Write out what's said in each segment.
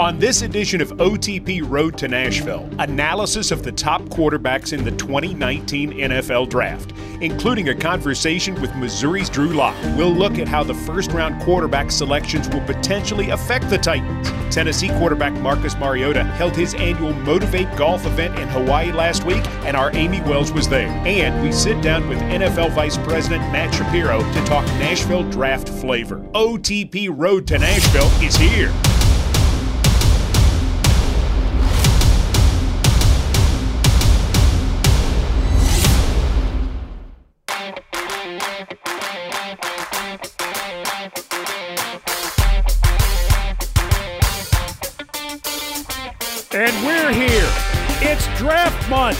On this edition of OTP Road to Nashville, analysis of the top quarterbacks in the 2019 NFL Draft, including a conversation with Missouri's Drew Lock. We'll look at how the first round quarterback selections will potentially affect the Titans. Tennessee quarterback Marcus Mariota held his annual Motiv8 Golf event in Hawaii last week, and our Amie Wells was there. And we sit down with NFL Vice President Matt Shapiro to talk Nashville draft flavor. OTP Road to Nashville is here. It's draft month.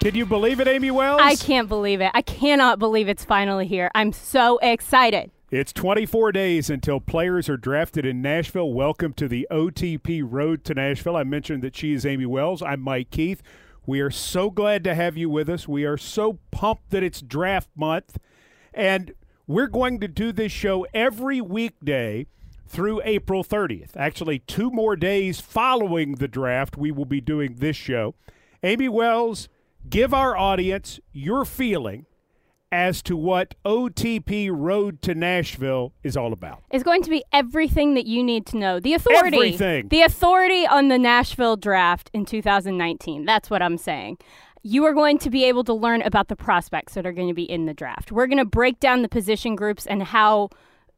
Can you believe it, Amie Wells? I can't believe it. I cannot believe it's finally here. I'm so excited. It's 24 days until players are drafted in Nashville. Welcome to the OTP Road to Nashville. I mentioned that she is Amie Wells. I'm Mike Keith. We are so glad to have you with us. We are so pumped that it's draft month. And we're going to do this show every weekday through April 30th. Actually, two more days following the draft, we will be doing this show. Amie Wells, give our audience your feeling as to what OTP Road to Nashville is all about. It's going to be everything that you need to know. The authority. Everything. The authority on the Nashville draft in 2019. That's what I'm saying. You are going to be able to learn about the prospects that are going to be in the draft. We're going to break down the position groups and how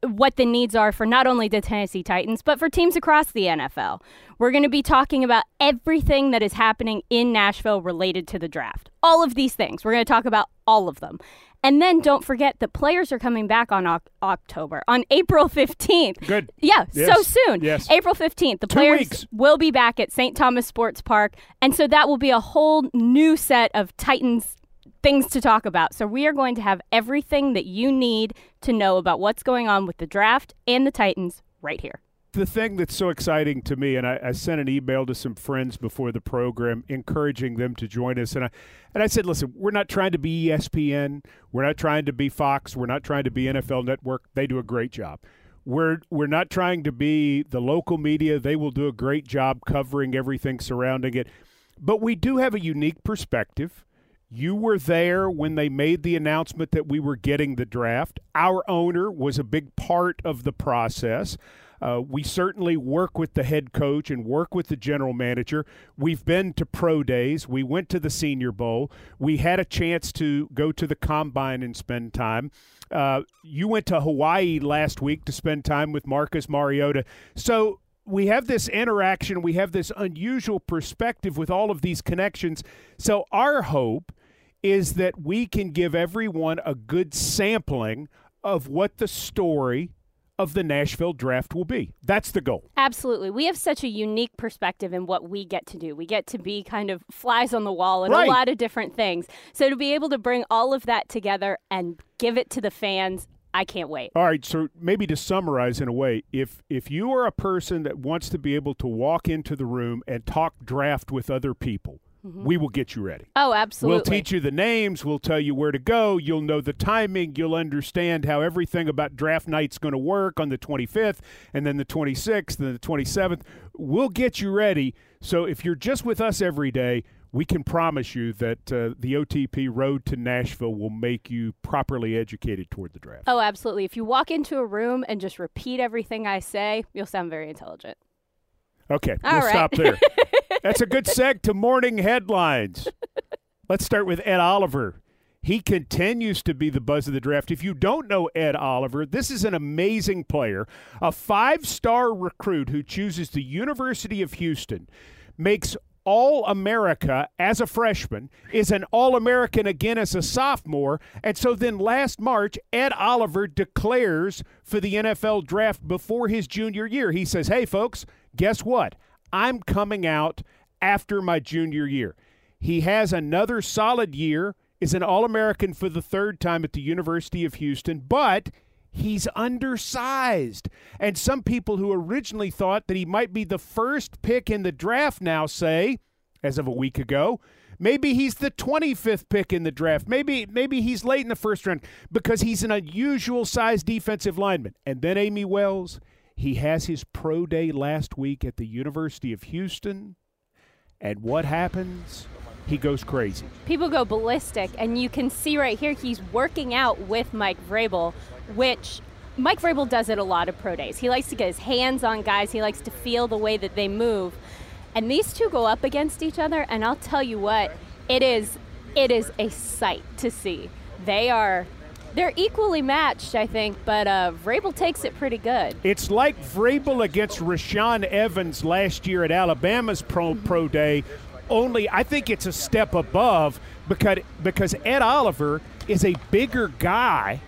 what the needs are for not only the Tennessee Titans, but for teams across the NFL. We're going to be talking about everything that is happening in Nashville related to the draft. All of these things. We're going to talk about all of them. And then don't forget that players are coming back on o- October, on April 15th. Good. Yeah, Yes. so soon. Yes. April 15th. The Two players weeks. will be back at St. Thomas Sports Park. And so that will be a whole new set of Titans things to talk about. So we are going to have everything that you need to know about what's going on with the draft and the Titans right here. the thing that's so exciting to me, and I, I sent an email to some friends before the program, encouraging them to join us, and I and I said, listen, we're not trying to be ESPN, we're not trying to be Fox, we're not trying to be NFL Network. They do a great job. We're we're not trying to be the local media. They will do a great job covering everything surrounding it, but we do have a unique perspective. You were there when they made the announcement that we were getting the draft. Our owner was a big part of the process. Uh, we certainly work with the head coach and work with the general manager. We've been to pro days. We went to the Senior Bowl. We had a chance to go to the combine and spend time. Uh, you went to Hawaii last week to spend time with Marcus Mariota. So we have this interaction. We have this unusual perspective with all of these connections. So our hope is that we can give everyone a good sampling of what the story of the Nashville draft will be. That's the goal. Absolutely. We have such a unique perspective in what we get to do. We get to be kind of flies on the wall in Right. a lot of different things. So to be able to bring all of that together and give it to the fans, I can't wait. All right, so maybe to summarize in a way, if if you are a person that wants to be able to walk into the room and talk draft with other people, we will get you ready. Oh, absolutely. We'll teach you the names. We'll tell you where to go. You'll know the timing. You'll understand how everything about draft night's going to work on the 25th and then the 26th and the 27th. We'll get you ready. So if you're just with us every day, we can promise you that uh, the OTP Road to Nashville will make you properly educated toward the draft. Oh, absolutely. If you walk into a room and just repeat everything I say, you'll sound very intelligent. Okay, All we'll right. stop there. That's a good seg to morning headlines. Let's start with Ed Oliver. He continues to be the buzz of the draft. If you don't know Ed Oliver, this is an amazing player, a five star recruit who chooses the University of Houston, makes All America as a freshman, is an All American again as a sophomore. And so then last March, Ed Oliver declares for the NFL draft before his junior year. He says, Hey, folks, guess what? I'm coming out after my junior year. He has another solid year, is an All American for the third time at the University of Houston, but he's undersized. And some people who originally thought that he might be the first pick in the draft now say, as of a week ago, maybe he's the 25th pick in the draft. Maybe maybe he's late in the first round because he's an unusual sized defensive lineman. And then Amie Wells, He has his pro day last week at the University of Houston. And what happens? He goes crazy. People go ballistic, and you can see right here he's working out with Mike Vrabel, which Mike Vrabel does it a lot of pro days. He likes to get his hands on guys, he likes to feel the way that they move. And these two go up against each other, and I'll tell you what, it is it is a sight to see. They are they're equally matched, I think, but uh, Vrabel takes it pretty good. It's like Vrabel against Rashaan Evans last year at Alabama's pro, pro day, only I think it's a step above because because Ed Oliver is a bigger guy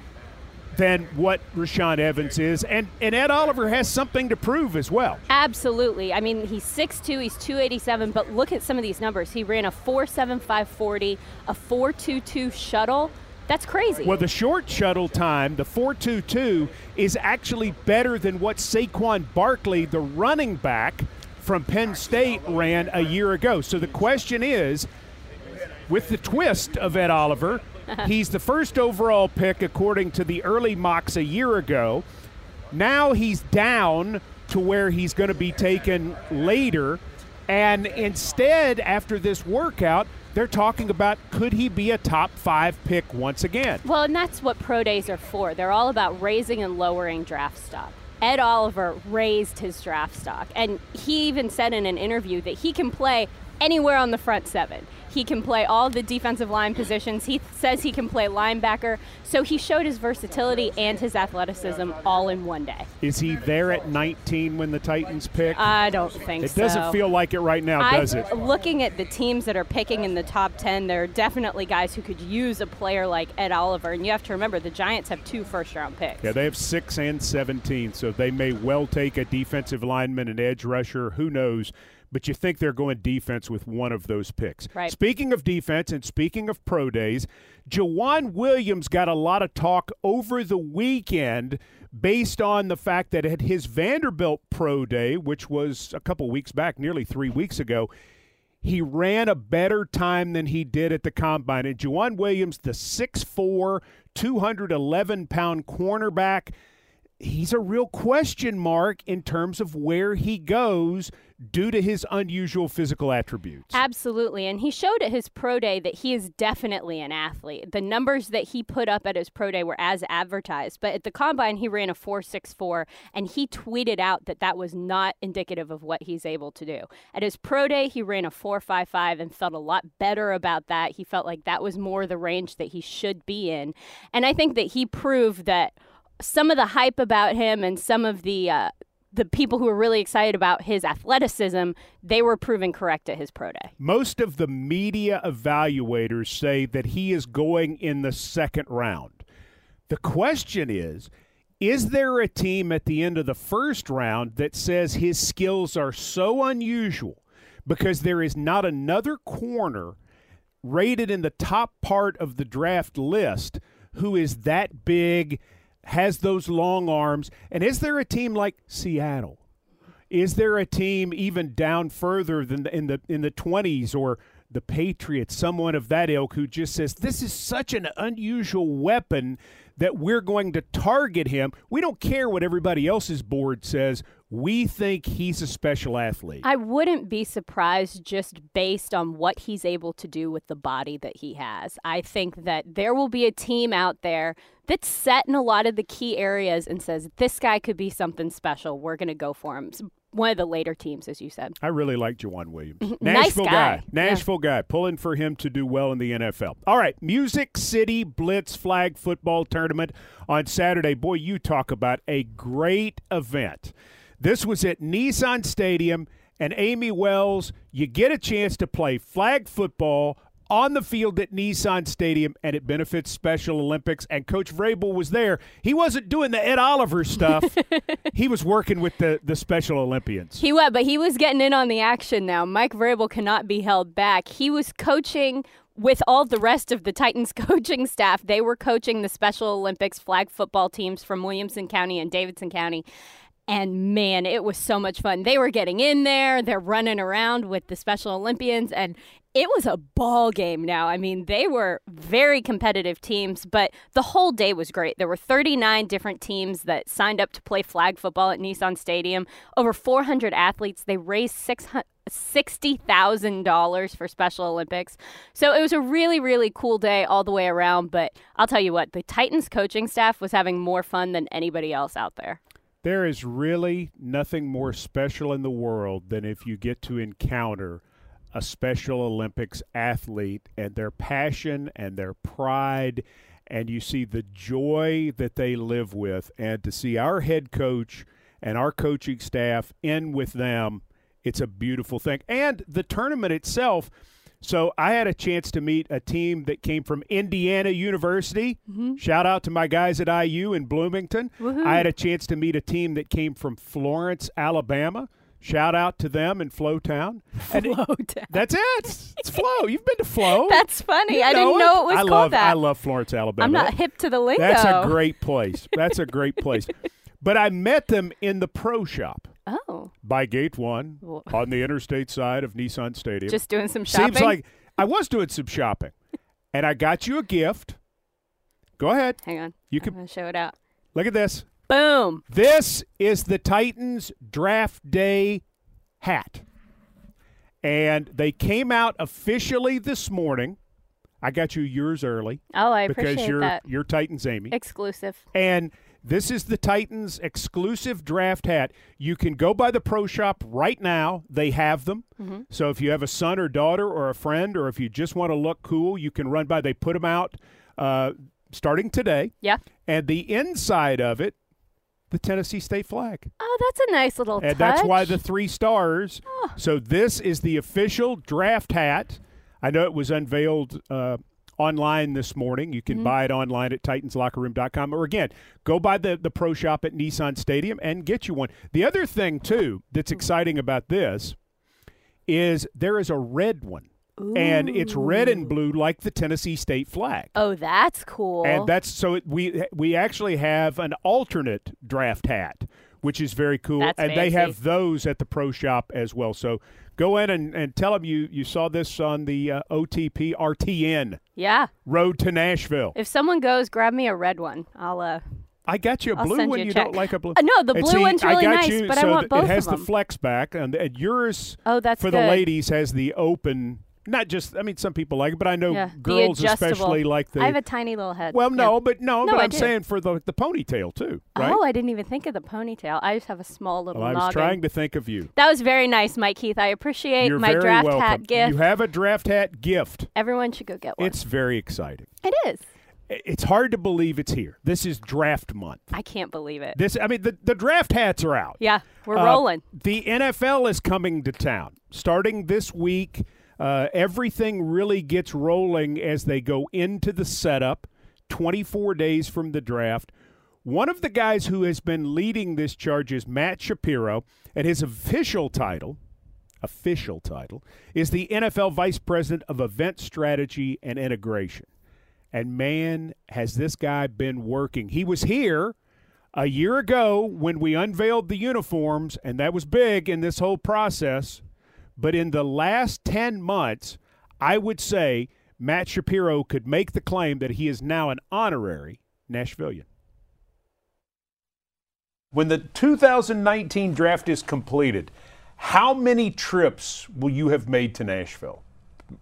than what Rashaan Evans is, and, and Ed Oliver has something to prove as well. Absolutely. I mean, he's 6'2", he's 287, but look at some of these numbers. He ran a 4.7540, a 4.22 shuttle. That's crazy. Well, the short shuttle time, the 4.22, is actually better than what Saquon Barkley, the running back from Penn State, ran a year ago. So the question is, with the twist of Ed Oliver, he's the first overall pick according to the early mocks a year ago. Now he's down to where he's going to be taken later. And instead, after this workout, they're talking about could he be a top five pick once again? Well, and that's what pro days are for. They're all about raising and lowering draft stock. Ed Oliver raised his draft stock, and he even said in an interview that he can play anywhere on the front seven. He can play all the defensive line positions. He says he can play linebacker. So he showed his versatility and his athleticism all in one day. Is he there at 19 when the Titans pick? I don't think it so. It doesn't feel like it right now, I, does it? Looking at the teams that are picking in the top 10, there are definitely guys who could use a player like Ed Oliver. And you have to remember, the Giants have two first round picks. Yeah, they have 6 and 17, so they may well take a defensive lineman, an edge rusher. Who knows? But you think they're going defense with one of those picks. Right. Speaking of defense and speaking of pro days, Joejuan Williams got a lot of talk over the weekend based on the fact that at his Vanderbilt pro day, which was a couple weeks back, nearly three weeks ago, he ran a better time than he did at the combine. And Joejuan Williams, the 6'4, 211 pound cornerback, he's a real question mark in terms of where he goes due to his unusual physical attributes. Absolutely. And he showed at his pro day that he is definitely an athlete. The numbers that he put up at his pro day were as advertised. But at the combine, he ran a 4.64, and he tweeted out that that was not indicative of what he's able to do. At his pro day, he ran a 4.55 and felt a lot better about that. He felt like that was more the range that he should be in. And I think that he proved that some of the hype about him and some of the uh, the people who were really excited about his athleticism, they were proven correct at his pro day. Most of the media evaluators say that he is going in the second round. The question is is there a team at the end of the first round that says his skills are so unusual because there is not another corner rated in the top part of the draft list who is that big? Has those long arms. And is there a team like Seattle? Is there a team even down further than the, in the in the 20s or the Patriots, someone of that ilk who just says this is such an unusual weapon that we're going to target him. We don't care what everybody else's board says. We think he's a special athlete. I wouldn't be surprised just based on what he's able to do with the body that he has. I think that there will be a team out there that's set in a lot of the key areas and says, this guy could be something special. We're going to go for him one of the later teams, as you said. I really like Joejuan Williams. Nashville nice guy. guy. Nashville yeah. guy. Pulling for him to do well in the NFL. All right, Music City Blitz Flag Football Tournament on Saturday. Boy, you talk about a great event. This was at Nissan Stadium, and Amie Wells, you get a chance to play flag football on the field at Nissan Stadium, and it benefits Special Olympics. And Coach Vrabel was there. He wasn't doing the Ed Oliver stuff. he was working with the, the Special Olympians. He was, but he was getting in on the action now. Mike Vrabel cannot be held back. He was coaching with all the rest of the Titans coaching staff. They were coaching the Special Olympics flag football teams from Williamson County and Davidson County And man, it was so much fun. They were getting in there, they're running around with the Special Olympians, and it was a ball game now. I mean, they were very competitive teams, but the whole day was great. There were 39 different teams that signed up to play flag football at Nissan Stadium. Over 400 athletes. They raised $60,000 for Special Olympics. So it was a really, really cool day all the way around. But I'll tell you what, the Titans coaching staff was having more fun than anybody else out there. There is really nothing more special in the world than if you get to encounter a Special Olympics athlete and their passion and their pride, and you see the joy that they live with, and to see our head coach and our coaching staff in with them, it's a beautiful thing. And the tournament itself. So I had a chance to meet a team that came from Indiana University. Mm-hmm. Shout out to my guys at IU in Bloomington. Woo-hoo. I had a chance to meet a team that came from Florence, Alabama. Shout out to them in Flowtown. Flowtown. That's it. It's Flow. You've been to Flow. That's funny. You I didn't know it was I called love, that. I love Florence, Alabama. I'm not hip to the lingo. That's a great place. That's a great place. but I met them in the pro shop. Oh. By Gate One on the interstate side of Nissan Stadium. Just doing some shopping. Seems like I was doing some shopping, and I got you a gift. Go ahead. Hang on. You can show it out. Look at this. Boom. This is the Titans draft day hat. And they came out officially this morning. I got you yours early. Oh, I because appreciate you're, that. You're Titans Amie. Exclusive. And this is the Titans exclusive draft hat. You can go by the pro shop right now. They have them. Mm-hmm. So if you have a son or daughter or a friend, or if you just want to look cool, you can run by. They put them out uh, starting today. Yeah. And the inside of it the Tennessee state flag. Oh, that's a nice little and touch. that's why the three stars. Oh. So this is the official draft hat. I know it was unveiled uh, online this morning. You can mm-hmm. buy it online at titanslockerroom.com. Or again, go by the, the pro shop at Nissan Stadium and get you one. The other thing, too, that's exciting about this is there is a red one. Ooh. and it's red and blue like the Tennessee state flag. Oh, that's cool. And that's so it, we we actually have an alternate draft hat, which is very cool. That's and fancy. they have those at the pro shop as well. So go in and, and tell them you, you saw this on the uh, OTP RTN. Yeah. Road to Nashville. If someone goes, grab me a red one. I'll uh I got you a I'll blue one. You, You, don't like a blue? Uh, no, the blue see, one's I really got nice, you, but so I want both It has the flex back, and, and yours Oh, that's for good. the ladies has the open. Not just, I mean, some people like it, but I know Yeah, girls especially like the. I have a tiny little head. well, no, Yeah. but no, No, but I I'm do. saying for the the ponytail too, right? Oh, I didn't even think of the ponytail. I just have a small little well, I was noggin. trying to think of you. That was very nice, Mike Keith. I appreciate You're my draft welcome. hat gift. You have a draft hat gift. Everyone should go get one. It's very exciting. it is. It's hard to believe it's here. This is draft month. I can't believe it. This, I mean, the, the draft hats are out. yeah, we're Uh, rolling. The NFL is coming to town starting this week. Uh, everything really gets rolling as they go into the setup. 24 days from the draft. One of the guys who has been leading this charge is Matt Shapiro, and his official title, official title, is the NFL Vice President of Event Strategy and Integration. And man, has this guy been working. He was here a year ago when we unveiled the uniforms, and that was big in this whole process. But in the last 10 months, I would say Matt Shapiro could make the claim that he is now an honorary Nashvilleian. When the 2019 draft is completed, how many trips will you have made to Nashville?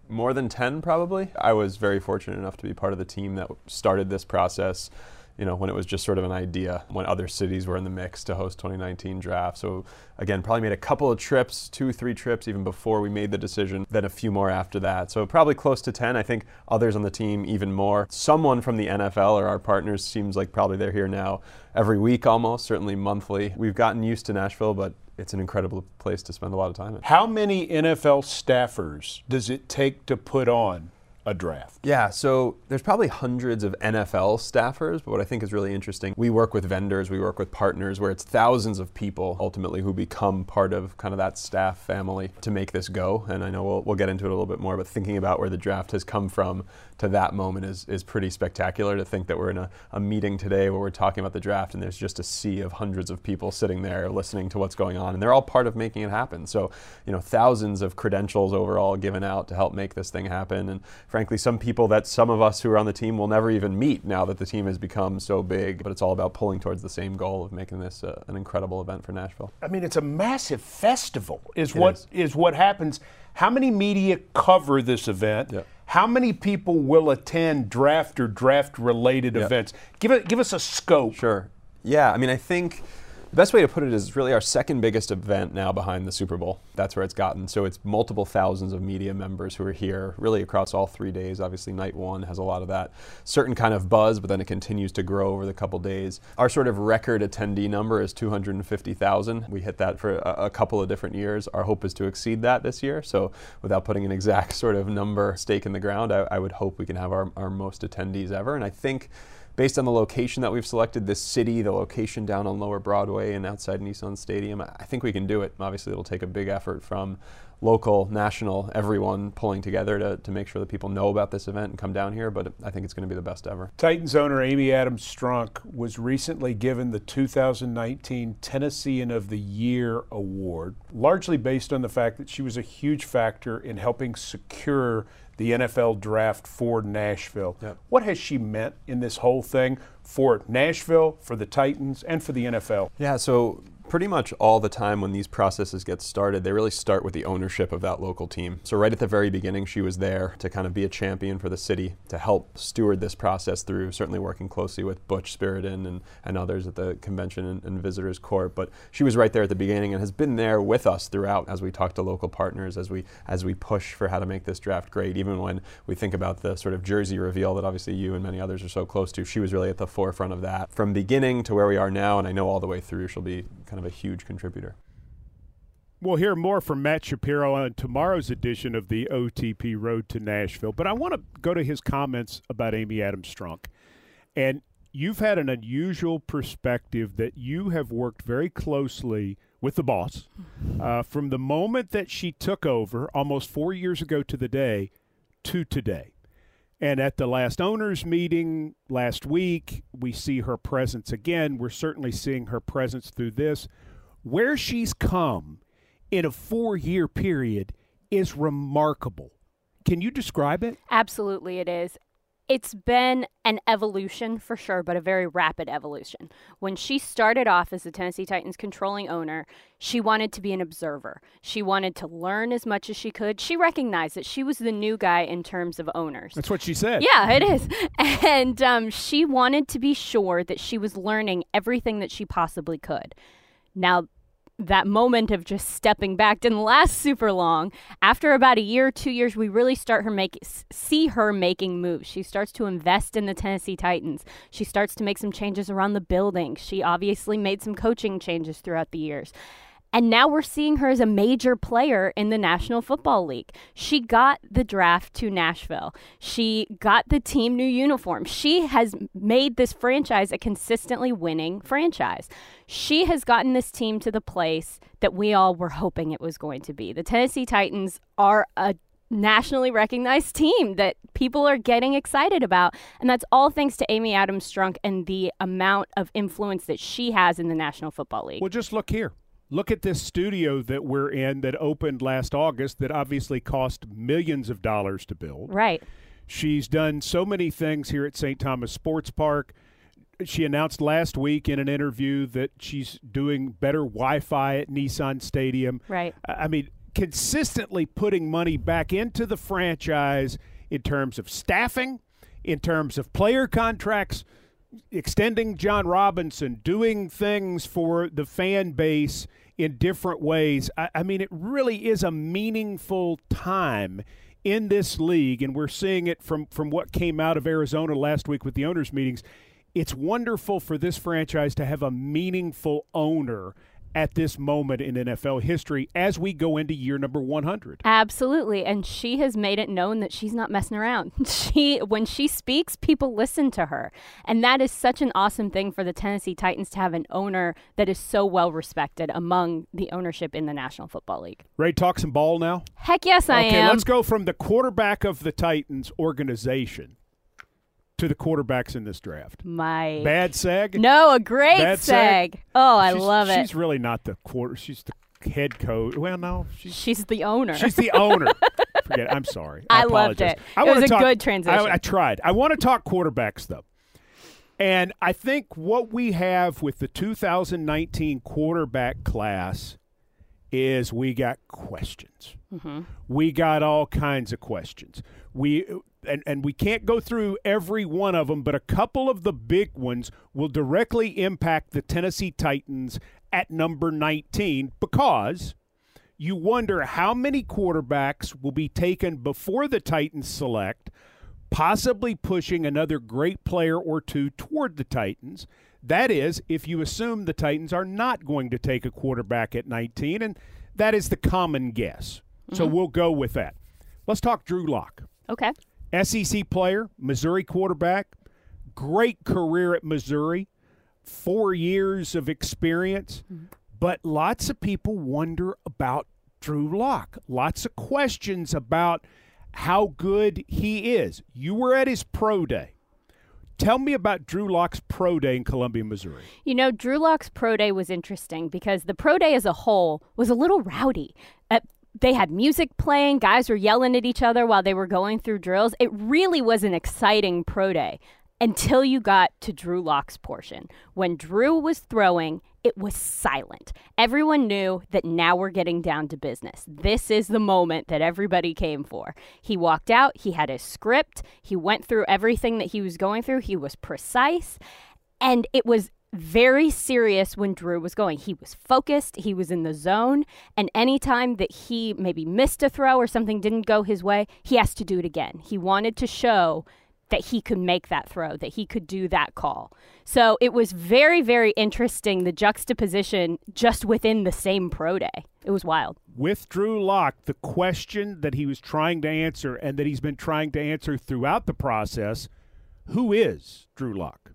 more than 10 probably i was very fortunate enough to be part of the team that started this process you know when it was just sort of an idea when other cities were in the mix to host 2019 draft. So again probably made a couple of trips two three trips even before we made the decision then a few more after that. So probably close to 10 i think others on the team even more. Someone from the nfl or our partners seems like probably they're here now every week almost certainly monthly. We've gotten used to nashville but it's an incredible place to spend a lot of time in. How many NFL staffers does it take to put on a draft? Yeah, so there's probably hundreds of NFL staffers, but what I think is really interesting, we work with vendors, we work with partners where it's thousands of people ultimately who become part of kind of that staff family to make this go. And I know we'll, we'll get into it a little bit more, but thinking about where the draft has come from to that moment is, is pretty spectacular to think that we're in a, a meeting today where we're talking about the draft and there's just a sea of hundreds of people sitting there listening to what's going on. And they're all part of making it happen. So, you know, thousands of credentials overall given out to help make this thing happen. And frankly, some people that some of us who are on the team will never even meet now that the team has become so big. But it's all about pulling towards the same goal of making this uh, an incredible event for Nashville. I mean, it's a massive festival. Is it what is. is. what happens. How many media cover this event? Yeah. How many people will attend draft or draft related yep. events? Give it, give us a scope. Sure. Yeah, I mean, I think best way to put it is really our second biggest event now behind the Super Bowl. That's where it's gotten. So it's multiple thousands of media members who are here really across all three days. Obviously, night one has a lot of that certain kind of buzz, but then it continues to grow over the couple days. Our sort of record attendee number is 250,000. We hit that for a, a couple of different years. Our hope is to exceed that this year. So without putting an exact sort of number stake in the ground, I, I would hope we can have our, our most attendees ever. And I think based on the location that we've selected, this city, the location down on Lower Broadway and outside Nissan Stadium, I think we can do it. Obviously, it'll take a big effort from local, national, everyone pulling together to, to make sure that people know about this event and come down here, but I think it's going to be the best ever. Titans owner Amy Adams Strunk was recently given the 2019 Tennessean of the Year award, largely based on the fact that she was a huge factor in helping secure the NFL draft for Nashville. Yep. What has she meant in this whole thing for Nashville, for the Titans, and for the NFL? Yeah, so pretty much all the time when these processes get started, they really start with the ownership of that local team. So, right at the very beginning, she was there to kind of be a champion for the city, to help steward this process through, certainly working closely with Butch Spyridon and, and others at the convention and, and visitors court. But she was right there at the beginning and has been there with us throughout as we talk to local partners, as we as we push for how to make this draft great. Even when we think about the sort of jersey reveal that obviously you and many others are so close to, she was really at the forefront of that from beginning to where we are now. And I know all the way through she'll be kind of a huge contributor. We'll hear more from Matt Shapiro on tomorrow's edition of the OTP Road to Nashville. But I want to go to his comments about Amy Adams Strunk. And you've had an unusual perspective that you have worked very closely with the boss uh, from the moment that she took over almost four years ago to the day to today. And at the last owners meeting last week, we see her presence again. We're certainly seeing her presence through this. Where she's come in a four year period is remarkable. Can you describe it? Absolutely, it is it's been an evolution for sure, but a very rapid evolution. When she started off as the Tennessee Titans controlling owner, she wanted to be an observer. She wanted to learn as much as she could. She recognized that she was the new guy in terms of owners. That's what she said. Yeah, it is. And um, she wanted to be sure that she was learning everything that she possibly could. Now, that moment of just stepping back didn't last super long. After about a year, two years, we really start her make see her making moves. She starts to invest in the Tennessee Titans. She starts to make some changes around the building. She obviously made some coaching changes throughout the years. And now we're seeing her as a major player in the National Football League. She got the draft to Nashville. She got the team new uniform. She has made this franchise a consistently winning franchise. She has gotten this team to the place that we all were hoping it was going to be. The Tennessee Titans are a nationally recognized team that people are getting excited about. And that's all thanks to Amy Adams Strunk and the amount of influence that she has in the National Football League. Well, just look here. Look at this studio that we're in that opened last August that obviously cost millions of dollars to build. Right. She's done so many things here at St. Thomas Sports Park. She announced last week in an interview that she's doing better Wi Fi at Nissan Stadium. Right. I mean, consistently putting money back into the franchise in terms of staffing, in terms of player contracts extending Jon Robinson, doing things for the fan base in different ways. I, I, mean, it really is a meaningful time in this league, and we're seeing it from, from what came out of Arizona last week with the owners' meetings. It's wonderful for this franchise to have a meaningful owner at this moment in NFL history as we go into year number 100. Absolutely, and she has made it known that she's not messing around. She when she speaks, people listen to her. And that is such an awesome thing for the Tennessee Titans to have an owner that is so well respected among the ownership in the National Football League. Ready to talk some ball now? Heck yes, I okay, am. Okay, let's go from the quarterback of the Titans organization to the quarterbacks in this draft. My Bad seg? No, a great seg. Oh, I She's- love it. She's really not the quarter. She's the head coach. Well, no, she's She's the owner. she's the owner. Forget. It. I'm sorry. I, I loved apologize. it. I It was a talk- good transition. I, I tried. I want to talk quarterbacks though, and I think what we have with the 2019 quarterback class is we got questions. Mm-hmm. We got all kinds of questions. We and, and we can't go through every one of them, but a couple of the big ones will directly impact the Tennessee Titans at number 19 because you wonder how many quarterbacks will be taken before the Titans select, possibly pushing another great player or two toward the Titans. That is, if you assume the Titans are not going to take a quarterback at 19, and that is the common guess. So mm-hmm. we'll go with that. Let's talk Drew Lock. okay. SEC player, Missouri quarterback, great career at Missouri, four years of experience. But lots of people wonder about Drew Lock. Lots of questions about how good he is. You were at his pro day. Tell me about Drew Lock's pro day in Columbia, Missouri. You know, Drew Lock's pro day was interesting because the pro day as a whole was a little rowdy. Uh, they had music playing, guys were yelling at each other while they were going through drills. It really was an exciting pro day until you got to Drew Lock's portion. When Drew was throwing, it was silent. Everyone knew that now we're getting down to business. This is the moment that everybody came for. He walked out, he had his script, he went through everything that he was going through, he was precise, and it was very serious when Drew was going. He was focused, he was in the zone, and anytime that he maybe missed a throw or something didn't go his way, he has to do it again. He wanted to show that he could make that throw, that he could do that call. So it was very, very interesting the juxtaposition just within the same pro day. It was wild. With Drew Lock, the question that he was trying to answer and that he's been trying to answer throughout the process who is Drew Lock?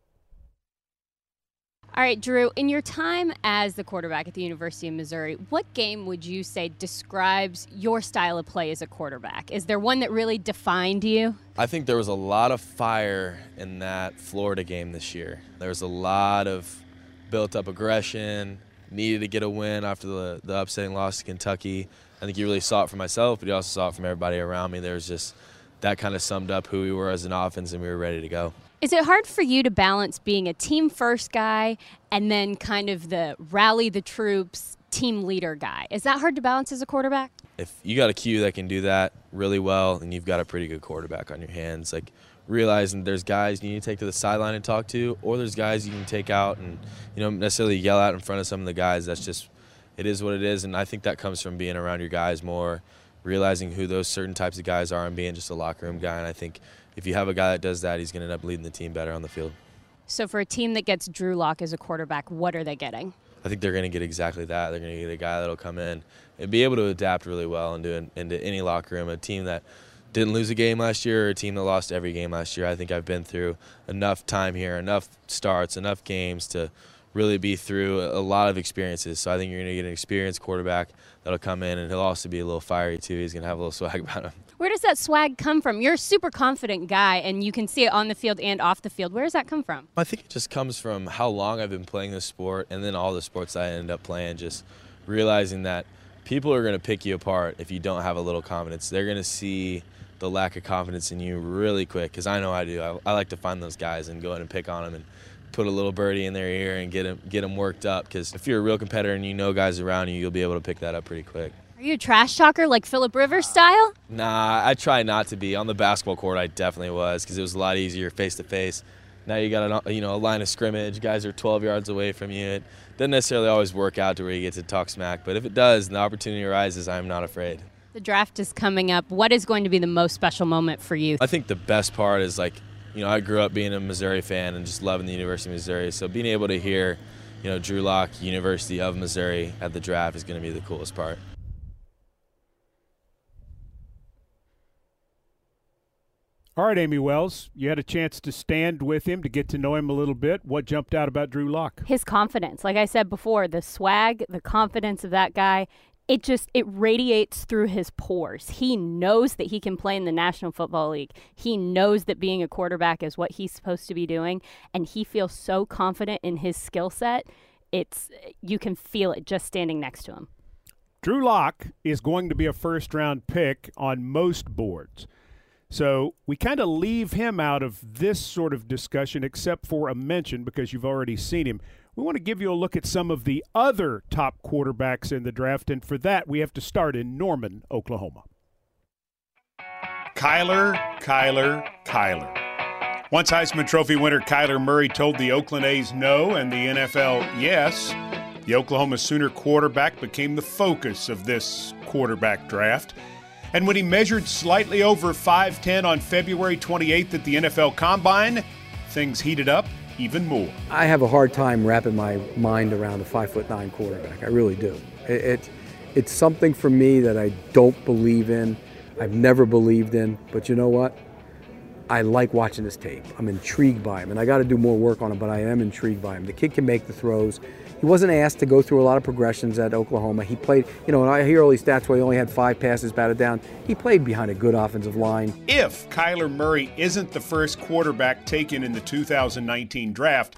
All right, Drew, in your time as the quarterback at the University of Missouri, what game would you say describes your style of play as a quarterback? Is there one that really defined you? I think there was a lot of fire in that Florida game this year. There was a lot of built up aggression, needed to get a win after the, the upsetting loss to Kentucky. I think you really saw it from myself, but you also saw it from everybody around me. There was just that kind of summed up who we were as an offense, and we were ready to go. Is it hard for you to balance being a team first guy and then kind of the rally the troops, team leader guy? Is that hard to balance as a quarterback? if you got a Q that can do that really well, and you've got a pretty good quarterback on your hands, like realizing there's guys you need to take to the sideline and talk to, or there's guys you can take out and you know necessarily yell out in front of some of the guys. That's just it is what it is, and I think that comes from being around your guys more, realizing who those certain types of guys are, and being just a locker room guy. And I think if you have a guy that does that, he's going to end up leading the team better on the field. So for a team that gets Drew Lock as a quarterback, what are they getting? I think they're going to get exactly that. They're going to get a guy that'll come in and be able to adapt really well into into any locker room. A team that didn't lose a game last year, or a team that lost every game last year. I think I've been through enough time here, enough starts, enough games to really be through a lot of experiences. So I think you're going to get an experienced quarterback that'll come in, and he'll also be a little fiery too. He's going to have a little swag about him. Where does that swag come from? You're a super confident guy, and you can see it on the field and off the field. Where does that come from? I think it just comes from how long I've been playing this sport and then all the sports I ended up playing, just realizing that people are going to pick you apart if you don't have a little confidence. They're going to see the lack of confidence in you really quick because I know I do. I, I like to find those guys and go in and pick on them and put a little birdie in their ear and get them, get them worked up because if you're a real competitor and you know guys around you, you'll be able to pick that up pretty quick. Are you a trash talker like Philip Rivers style? Nah, I try not to be. On the basketball court, I definitely was because it was a lot easier face to face. Now you got a you know a line of scrimmage. Guys are 12 yards away from you. It doesn't necessarily always work out to where you get to talk smack, but if it does and the opportunity arises, I'm not afraid. The draft is coming up. What is going to be the most special moment for you? I think the best part is like, you know, I grew up being a Missouri fan and just loving the University of Missouri. So being able to hear, you know, Drew Lock, University of Missouri at the draft is going to be the coolest part. All right, Amie Wells, you had a chance to stand with him to get to know him a little bit. What jumped out about Drew Lock? His confidence. Like I said before, the swag, the confidence of that guy, it just it radiates through his pores. He knows that he can play in the National Football League. He knows that being a quarterback is what he's supposed to be doing and he feels so confident in his skill set. It's you can feel it just standing next to him. Drew Lock is going to be a first round pick on most boards. So we kind of leave him out of this sort of discussion, except for a mention because you've already seen him. We want to give you a look at some of the other top quarterbacks in the draft, and for that, we have to start in Norman, Oklahoma. Kyler, Kyler, Kyler. Once Heisman Trophy winner Kyler Murray told the Oakland A's no and the NFL yes. The Oklahoma Sooner quarterback became the focus of this quarterback draft. And when he measured slightly over 5'10 on February 28th at the NFL Combine, things heated up even more. I have a hard time wrapping my mind around a five foot nine quarterback. I really do. It, it, it's something for me that I don't believe in. I've never believed in. But you know what? I like watching this tape. I'm intrigued by him, and I got to do more work on him. But I am intrigued by him. The kid can make the throws. He wasn't asked to go through a lot of progressions at Oklahoma. He played, you know, and I hear all these stats where he only had five passes batted down. He played behind a good offensive line. If Kyler Murray isn't the first quarterback taken in the 2019 draft,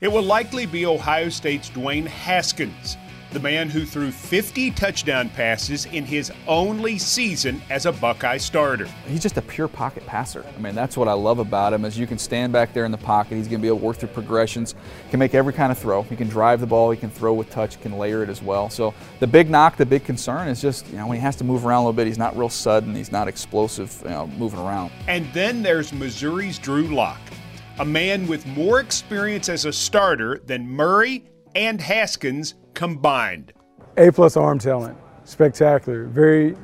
it will likely be Ohio State's Dwayne Haskins the man who threw 50 touchdown passes in his only season as a Buckeye starter. He's just a pure pocket passer. I mean, that's what I love about him is you can stand back there in the pocket. He's going to be able to work through progressions. Can make every kind of throw. He can drive the ball. He can throw with touch. Can layer it as well. So the big knock, the big concern is just you know when he has to move around a little bit, he's not real sudden. He's not explosive, you know, moving around. And then there's Missouri's Drew Lock, a man with more experience as a starter than Murray and Haskins combined. A plus arm talent, spectacular. Very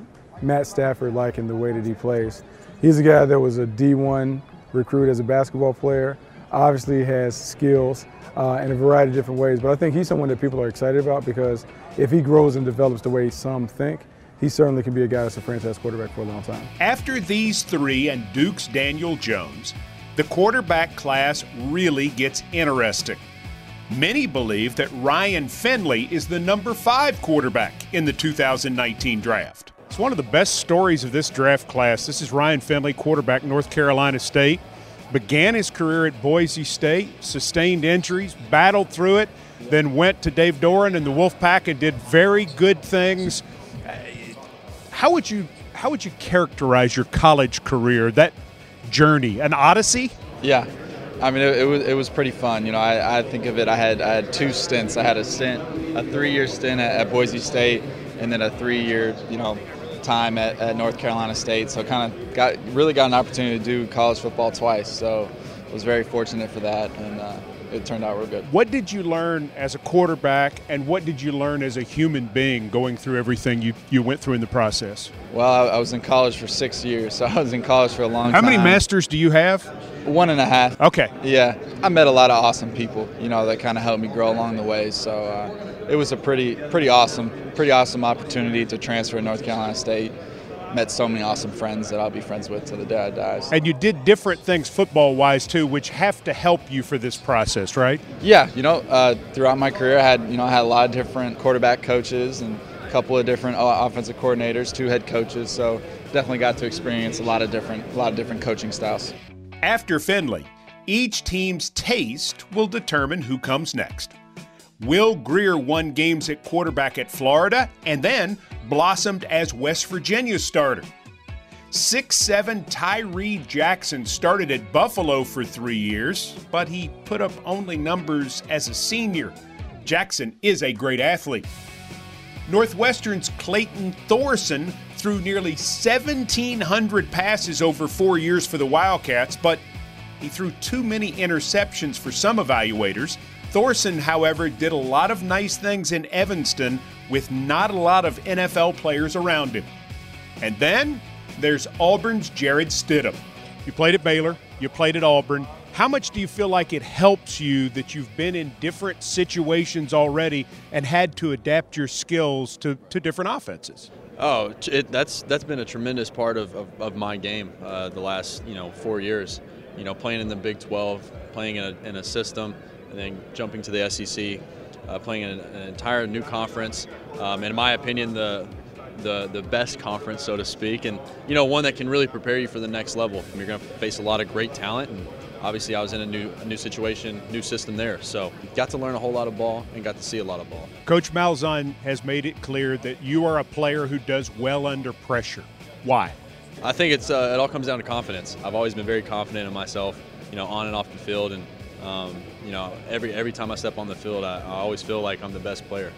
Matt Stafford like in the way that he plays. He's a guy that was a D1 recruit as a basketball player. Obviously has skills uh, in a variety of different ways, but I think he's someone that people are excited about because if he grows and develops the way some think, he certainly can be a guy that's a franchise quarterback for a long time. After these three and Duke's Daniel Jones, the quarterback class really gets interesting. Many believe that Ryan Finley is the number five quarterback in the 2019 draft. It's one of the best stories of this draft class. This is Ryan Finley, quarterback, North Carolina State. Began his career at Boise State, sustained injuries, battled through it, then went to Dave Doeren and the Wolfpack and did very good things. How would you how would you characterize your college career? That journey, an odyssey? Yeah, I mean, it, it, was it was pretty fun. You know, I, I think of it. I had I had two stints. I had a stint, a three-year stint at, at Boise State, and then a three-year, you know, time at, at North Carolina State. So kind of got really got an opportunity to do college football twice. So I was very fortunate for that, and uh, it turned out real good. What did you learn as a quarterback, and what did you learn as a human being going through everything you, you went through in the process? Well, I, I was in college for six years, so I was in college for a long How time. How many masters do you have? One and a half. Okay. Yeah, I met a lot of awesome people, you know, that kind of helped me grow along the way. So uh, it was a pretty, pretty awesome, pretty awesome opportunity to transfer to North Carolina State. Met so many awesome friends that I'll be friends with till the day I die. And you did different things football-wise too, which have to help you for this process, right? Yeah, you know, uh, throughout my career, I had you know I had a lot of different quarterback coaches and a couple of different uh, offensive coordinators, two head coaches. So definitely got to experience a lot of different, a lot of different coaching styles. After Finley, each team's taste will determine who comes next. Will Grier won games at quarterback at Florida and then blossomed as West Virginia's starter. 6'7 Tyree Jackson started at Buffalo for three years, but he put up only numbers as a senior. Jackson is a great athlete. Northwestern's Clayton Thorson threw nearly 1,700 passes over four years for the Wildcats, but he threw too many interceptions for some evaluators. Thorson, however, did a lot of nice things in Evanston with not a lot of NFL players around him. And then there's Auburn's Jarrett Stidham. You played at Baylor, you played at Auburn. How much do you feel like it helps you that you've been in different situations already and had to adapt your skills to, to different offenses? Oh, it, that's that's been a tremendous part of, of, of my game uh, the last you know four years. You know, playing in the Big 12, playing in a, in a system, and then jumping to the SEC, uh, playing in an, entire new conference. Um, in my opinion, the the the best conference, so to speak, and you know one that can really prepare you for the next level. You're going to face a lot of great talent, and obviously I was in a new a new situation, new system there. So got to learn a whole lot of ball and got to see a lot of ball. Coach Malzahn has made it clear that you are a player who does well under pressure. Why? I think it's uh, it all comes down to confidence. I've always been very confident in myself, you know, on and off the field, and um, you know, every every time I step on the field, I, I always feel like I'm the best player.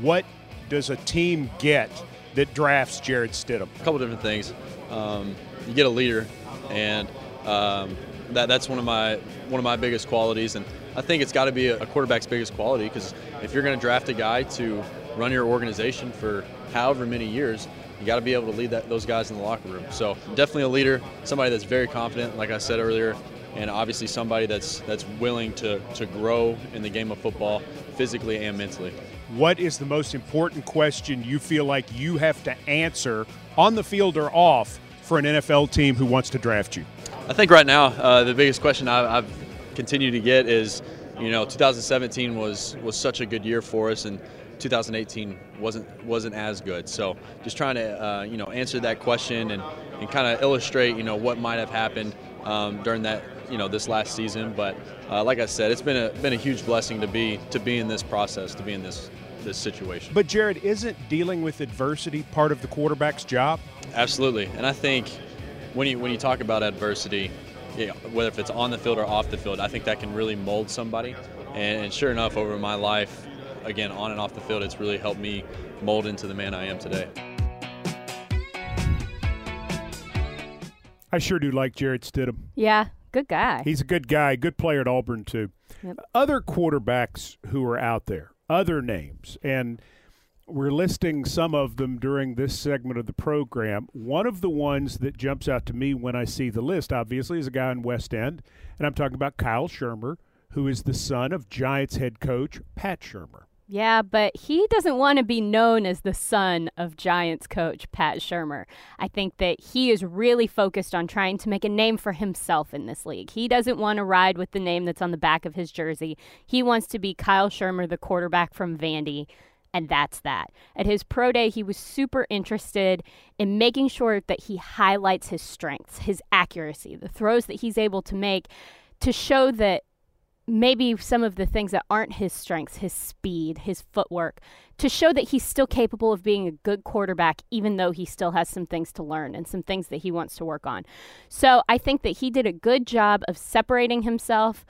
What does a team get that drafts Jarrett Stidham? A couple different things. Um, you get a leader, and um, that, that's one of my one of my biggest qualities, and I think it's got to be a, quarterback's biggest quality because if you're going to draft a guy to run your organization for however many years, you got to be able to lead that, those guys in the locker room. So definitely a leader, somebody that's very confident, like I said earlier, and obviously somebody that's that's willing to to grow in the game of football physically and mentally. What is the most important question you feel like you have to answer on the field or off for an NFL team who wants to draft you? I think right now uh, the biggest question I've, I've continued to get is, you know, 2017 was was such a good year for us, and 2018 wasn't wasn't as good. So just trying to uh, you know answer that question and, and kind of illustrate you know what might have happened um, during that you know this last season. But uh, like I said, it's been a been a huge blessing to be to be in this process, to be in this this situation. But Jarrett, isn't dealing with adversity part of the quarterback's job? Absolutely, and I think when you when you talk about adversity, you know, whether if it's on the field or off the field, I think that can really mold somebody. And, and sure enough, over my life, again on and off the field, it's really helped me mold into the man I am today. I sure do like Jarrett Stidham. Yeah, good guy. He's a good guy, good player at Auburn too. Yep. Other quarterbacks who are out there, other names, and we're listing some of them during this segment of the program. One of the ones that jumps out to me when I see the list, obviously, is a guy in West End, and I'm talking about Kyle Shurmur, who is the son of Giants head coach Pat Shurmur. Yeah, but he doesn't want to be known as the son of Giants coach Pat Shurmur. I think that he is really focused on trying to make a name for himself in this league. He doesn't want to ride with the name that's on the back of his jersey. He wants to be Kyle Shurmur, the quarterback from Vandy, and that's that. At his pro day, he was super interested in making sure that he highlights his strengths, his accuracy, the throws that he's able to make to show that maybe some of the things that aren't his strengths, his speed, his footwork, to show that he's still capable of being a good quarterback, even though he still has some things to learn and some things that he wants to work on. So I think that he did a good job of separating himself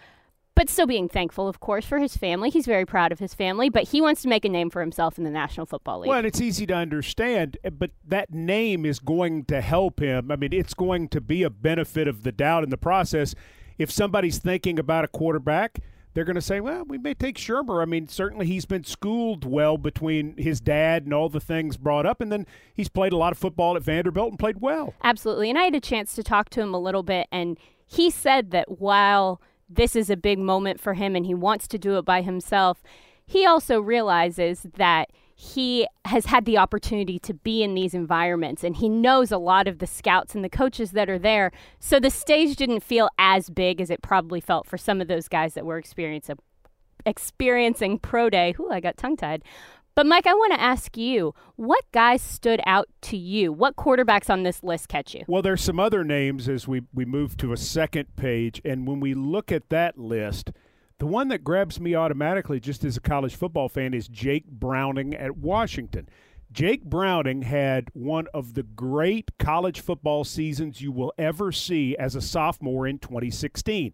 but still being thankful, of course, for his family. He's very proud of his family, but he wants to make a name for himself in the National Football League. Well, it's easy to understand, eh, but that name is going to help him. I mean, it's going to be a benefit of the doubt in the process. If somebody's thinking about a quarterback, they're going to say, well, we may take Shurmur. I mean, certainly he's been schooled well between his dad and all the things brought up, and then he's played a lot of football at Vanderbilt and played well. Absolutely. And I had a chance to talk to him a little bit, and he said that while this is a big moment for him and he wants to do it by himself, he also realizes that he has had the opportunity to be in these environments and he knows a lot of the scouts and the coaches that are there. So the stage didn't feel as big as it probably felt for some of those guys that were experiencing experiencing pro day. Ooh, I got tongue tied. But Mike, I want to ask you, what guys stood out to you? What quarterbacks on this list catch you? Well, there's some other names as we we move to a second page, and when we look at that list, the one that grabs me automatically, just as a college football fan, is Jake Browning at Washington. Jake Browning had one of the great college football seasons you will ever see as a sophomore in 2016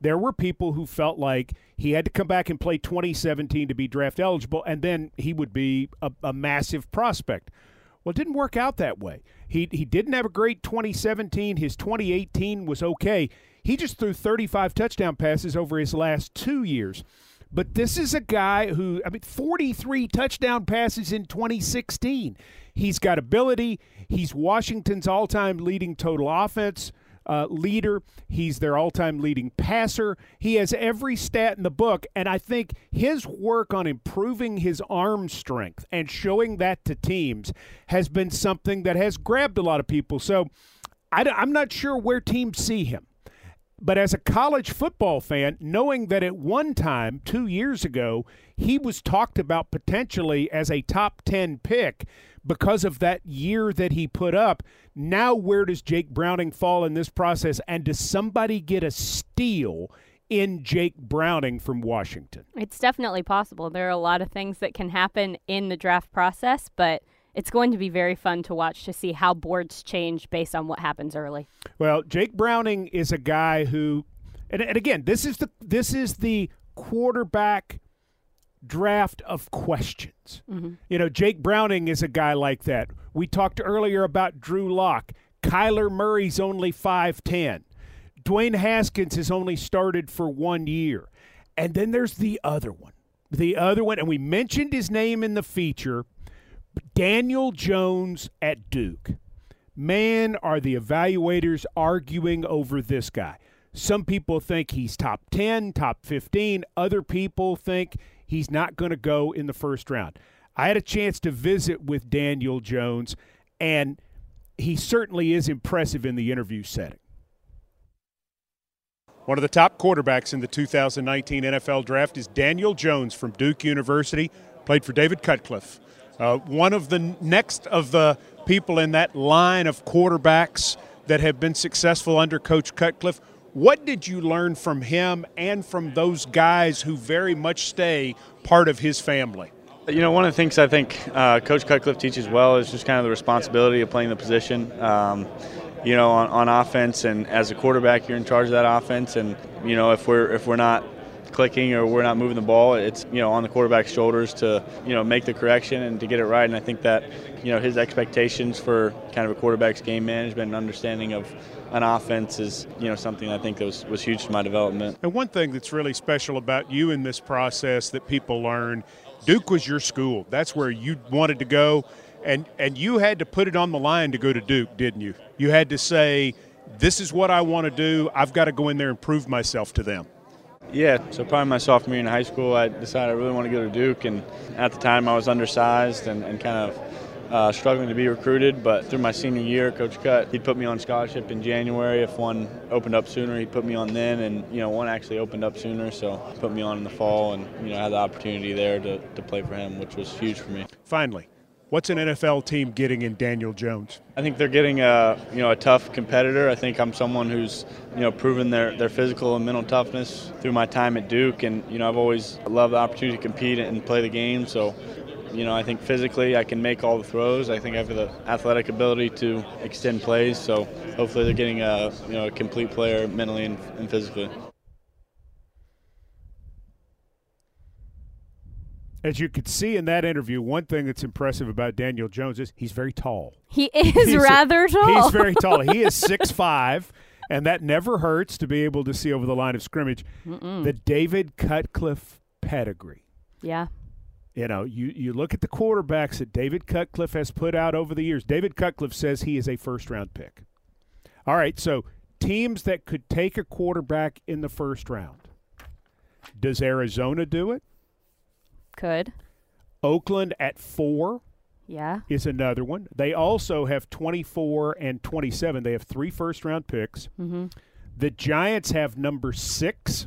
there were people who felt like he had to come back and play 2017 to be draft eligible, and then he would be a, a massive prospect. Well, it didn't work out that way. He he didn't have a great 2017. His 2018 was okay. He just threw 35 touchdown passes over his last two years. But this is a guy who, I mean, 43 touchdown passes in 2016. He's got ability. He's Washington's all time leading total offense uh, leader. He's their all time leading passer. He has every stat in the book. And I think his work on improving his arm strength and showing that to teams has been something that has grabbed a lot of people. So I, am not sure where teams see him. But as a college football fan, knowing that at one time, two years ago, he was talked about potentially as a top 10 pick because of that year that he put up. Now, where does Jake Browning fall in this process? And does somebody get a steal in Jake Browning from Washington? It's definitely possible. There are a lot of things that can happen in the draft process, but it's going to be very fun to watch to see how boards change based on what happens early. Well, Jake Browning is a guy who, and, and again, this is the this is the quarterback draft of questions. Mm-hmm. You know, Jake Browning is a guy like that. We talked earlier about Drew Lock. Kyler Murray's only 5'10. Dwayne Haskins has only started for one year. And then there's the other one. The other one, and we mentioned his name in the feature Daniel Jones at Duke. Man, are the evaluators arguing over this guy. Some people think he's top 10, top 15. Other people think he's not going to go in the first round. I had a chance to visit with Daniel Jones, and he certainly is impressive in the interview setting. One of the top quarterbacks in the 2019 NFL draft is Daniel Jones from Duke University, played for David Cutcliffe. Uh, one of the next of the people in that line of quarterbacks that have been successful under Coach Cutcliffe. What did you learn from him and from those guys who very much stay part of his family? You know, one of the things I think uh, Coach Cutcliffe teaches well is just kind of the responsibility of playing the position. Um, you know, on, on offense, and as a quarterback, you're in charge of that offense. And you know, if we're if we're not clicking or we're not moving the ball, it's you know on the quarterback's shoulders to you know make the correction and to get it right. And I think that you know his expectations for kind of a quarterback's game management and understanding of an offense is you know something I think that was, was huge to my development. And one thing that's really special about you in this process that people learn, Duke was your school. That's where you wanted to go, and and you had to put it on the line to go to Duke, didn't you? You had to say, "This is what I want to do. I've got to go in there and prove myself to them." Yeah, so probably my sophomore year in high school, I decided I really want to go to Duke, and at the time I was undersized and, and kind of uh, struggling to be recruited. But through my senior year, Coach Cut, he'd put me on scholarship in January. If one opened up sooner, he'd put me on then, and you know one actually opened up sooner, so put me on in the fall, and you know had the opportunity there to, to play for him, which was huge for me. Finally, What's an NFL team getting in Daniel Jones? I think they're getting a you know a tough competitor. I think I'm someone who's you know proven their, their physical and mental toughness through my time at Duke, and you know I've always loved the opportunity to compete and play the game. So you know I think physically I can make all the throws. I think I have the athletic ability to extend plays. So hopefully they're getting a you know a complete player mentally and, and physically. As you could see in that interview, one thing that's impressive about Daniel Jones is he's very tall. He is he's rather a, tall. He's very tall. He is six five, and that never hurts to be able to see over the line of scrimmage. Mm-mm. The David Cutcliffe pedigree. Yeah. You know, you, you look at the quarterbacks that David Cutcliffe has put out over the years. David Cutcliffe says he is a first round pick. All right, so teams that could take a quarterback in the first round. Does Arizona do it? Could. Oakland at four. Yeah. Is another one. They also have 24 and 27. They have three first round picks. Mm-hmm. The Giants have number six,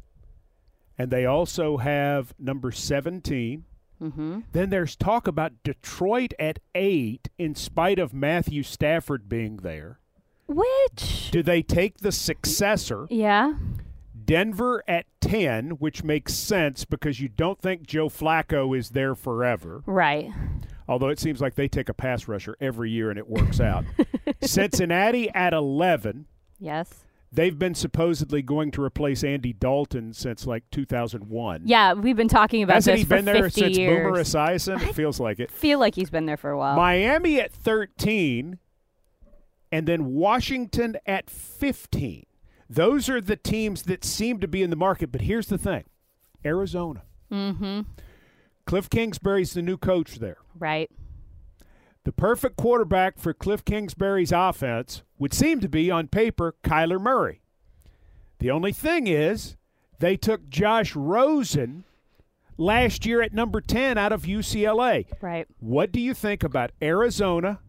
and they also have number 17. Mm-hmm. Then there's talk about Detroit at eight, in spite of Matthew Stafford being there. Which? Do they take the successor? Yeah. Denver at 10, which makes sense because you don't think Joe Flacco is there forever. Right. Although it seems like they take a pass rusher every year and it works out. Cincinnati at 11. Yes. They've been supposedly going to replace Andy Dalton since like 2001. Yeah, we've been talking about Hasn't this he been there since years. Boomer Esiason? It feels like it. feel like he's been there for a while. Miami at 13, and then Washington at 15. Those are the teams that seem to be in the market. But here's the thing Arizona. Mm-hmm. Cliff Kingsbury's the new coach there. Right. The perfect quarterback for Cliff Kingsbury's offense would seem to be, on paper, Kyler Murray. The only thing is, they took Josh Rosen last year at number 10 out of UCLA. Right. What do you think about Arizona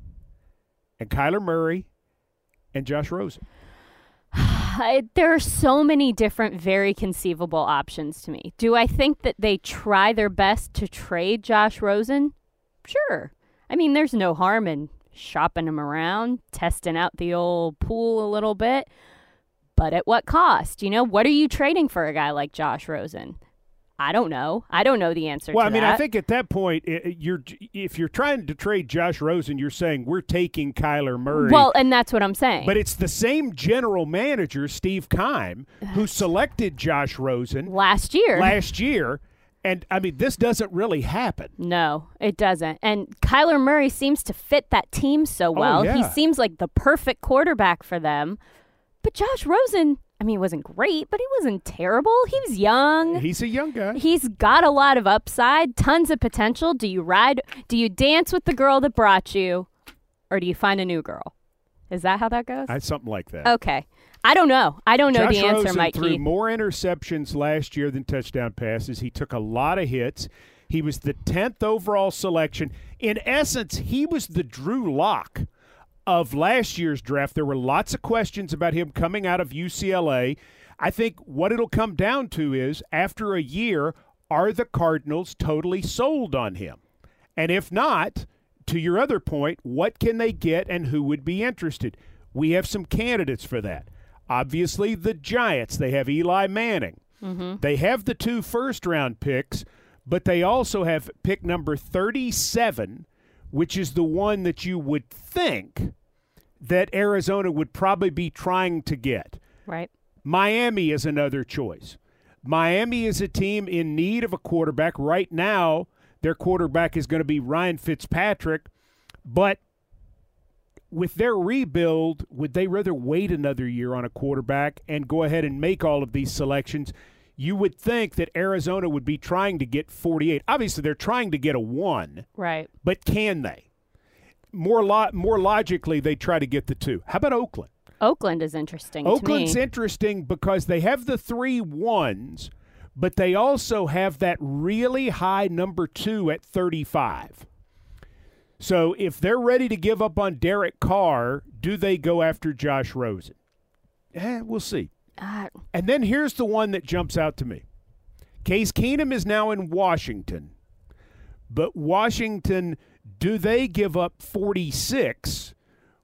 and Kyler Murray and Josh Rosen? I, there are so many different, very conceivable options to me. Do I think that they try their best to trade Josh Rosen? Sure. I mean, there's no harm in shopping him around, testing out the old pool a little bit. But at what cost? You know, what are you trading for a guy like Josh Rosen? I don't know. I don't know the answer. Well, I mean, that. I think at that point, you're if you're trying to trade Josh Rosen, you're saying we're taking Kyler Murray. Well, and that's what I'm saying. but it's the same general manager, Steve Keim, who selected Josh Rosen last year, last year. And I mean, this doesn't really happen. No, it doesn't. And Kyler Murray seems to fit that team so oh, well. He Oh, yeah. seems like the perfect quarterback for them. But Josh Rosen, I mean, he wasn't great, but he wasn't terrible. He was young. He's a young guy. He's got a lot of upside, tons of potential. Do you ride? Do you dance with the girl that brought you, or do you find a new girl? Is that how that goes? I, something like that. okay, I don't know. I don't know Josh the answer, Rosen Mike threw Keith. more interceptions last year than touchdown passes. He took a lot of hits. He was the 10th overall selection. In essence, he was the Drew Lock of last year's draft. There were lots of questions about him coming out of UCLA. I think what it'll come down to is after a year, are the Cardinals totally sold on him? And if not, to your other point, what can they get and who would be interested? We have some candidates for that. Obviously, the Giants, they have Eli Manning. Mm-hmm. They have the two first round picks, but they also have pick number 37, which is the one that you would think that Arizona would probably be trying to get. right. Miami is another choice. Miami is a team in need of a quarterback. Right now, their quarterback is going to be Ryan Fitzpatrick, but with their rebuild, would they rather wait another year on a quarterback and go ahead and make all of these selections? You would think that Arizona would be trying to get 48. Obviously, they're trying to get a 1, Right. but can they? More lo- more logically, they try to get the 2. How about Oakland? Oakland is interesting Oakland's to me. interesting because they have the three ones, but they also have that really high number two at 35. So if they're ready to give up on Derek Carr, do they go after Josh Rosen? Eh, we'll see. Uh, And then here's the one that jumps out to me. Case Keenum is now in Washington, but Washington, do they give up 46,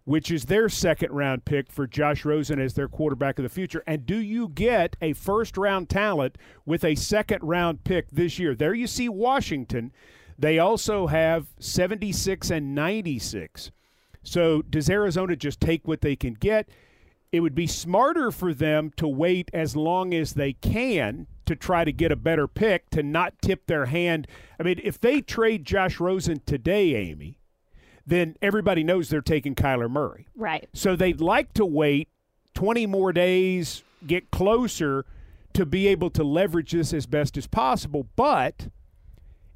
which is their second round pick for Josh Rosen as their quarterback of the future? And do you get a first round talent with a second round pick this year? There you see Washington. They also have 76 and 96. So does Arizona just take what they can get? it would be smarter for them to wait as long as they can to try to get a better pick to not tip their hand. I mean, if they trade Josh Rosen today, Amie, then everybody knows they're taking Kyler Murray. right. So they'd like to wait 20 more days, get closer to be able to leverage this as best as possible. But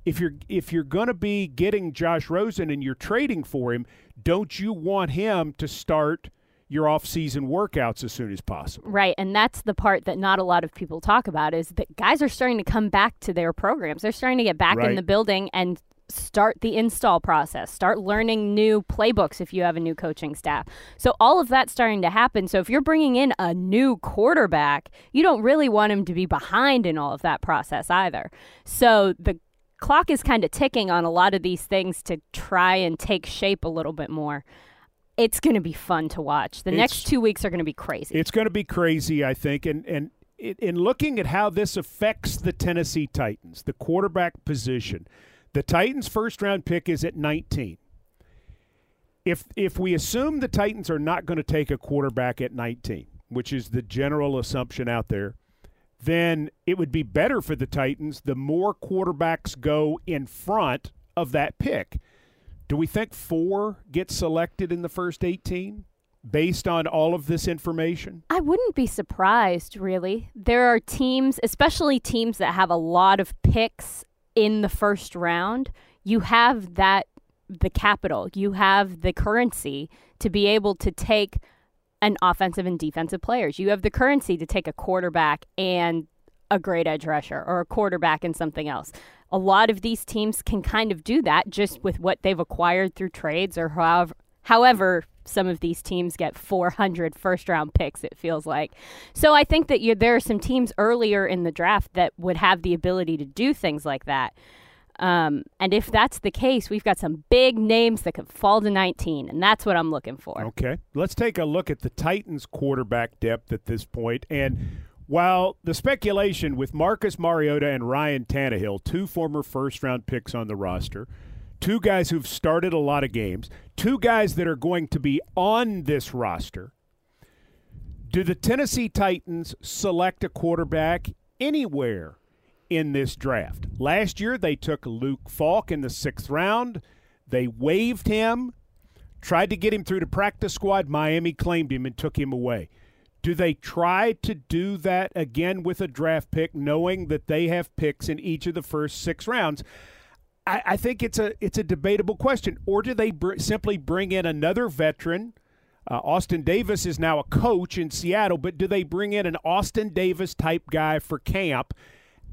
if you're if you're going to be getting Josh Rosen and you're trading for him, don't you want him to start your off-season workouts as soon as possible? Right, and that's the part that not a lot of people talk about is that guys are starting to come back to their programs. They're starting to get back Right. in the building and start the install process, start learning new playbooks if you have a new coaching staff. So all of that's starting to happen. So if you're bringing in a new quarterback, you don't really want him to be behind in all of that process either. So the clock is kind of ticking on a lot of these things to try and take shape a little bit more. It's going to be fun to watch. The It's- next 2 weeks are going to be crazy. It's going to be crazy, I think, and and in- in looking at how this affects the Tennessee Titans, the quarterback position, the Titans' first round pick is at 19. If if we assume the Titans are not going to take a quarterback at 19, which is the general assumption out there, then it would be better for the Titans the more quarterbacks go in front of that pick. Do we think four get selected in the first 18 based on all of this information? I wouldn't be surprised, really. There are teams, especially teams that have a lot of picks in the first round. You have that the capital. You have the currency to be able to take an offensive and defensive players. You have the currency to take a quarterback and a great edge rusher or a quarterback and something else. A lot of these teams can kind of do that just with what they've acquired through trades or however however some of these teams get 400 first round picks it feels like so i think that there are some teams earlier in the draft that would have the ability to do things like that um, and if that's the case we've got some big names that could fall to 19 and that's what i'm looking for Okay. Let's take a look at the Titans quarterback depth at this point. And while the speculation with Marcus Mariota and Ryan Tannehill, two former first round picks on the roster, two guys who've started a lot of games, two guys that are going to be on this roster, do the Tennessee Titans select a quarterback anywhere in this draft? Last year, they took Luke Falk in the sixth round. They waived him, tried to get him through the practice squad. Miami claimed him and took him away. Do they try to do that again with a draft pick, knowing that they have picks in each of the first six rounds? I, I think it's a it's a debatable question. Or do they br- simply bring in another veteran? Uh, Austin Davis is now a coach in Seattle, but do they bring in an Austin Davis type guy for camp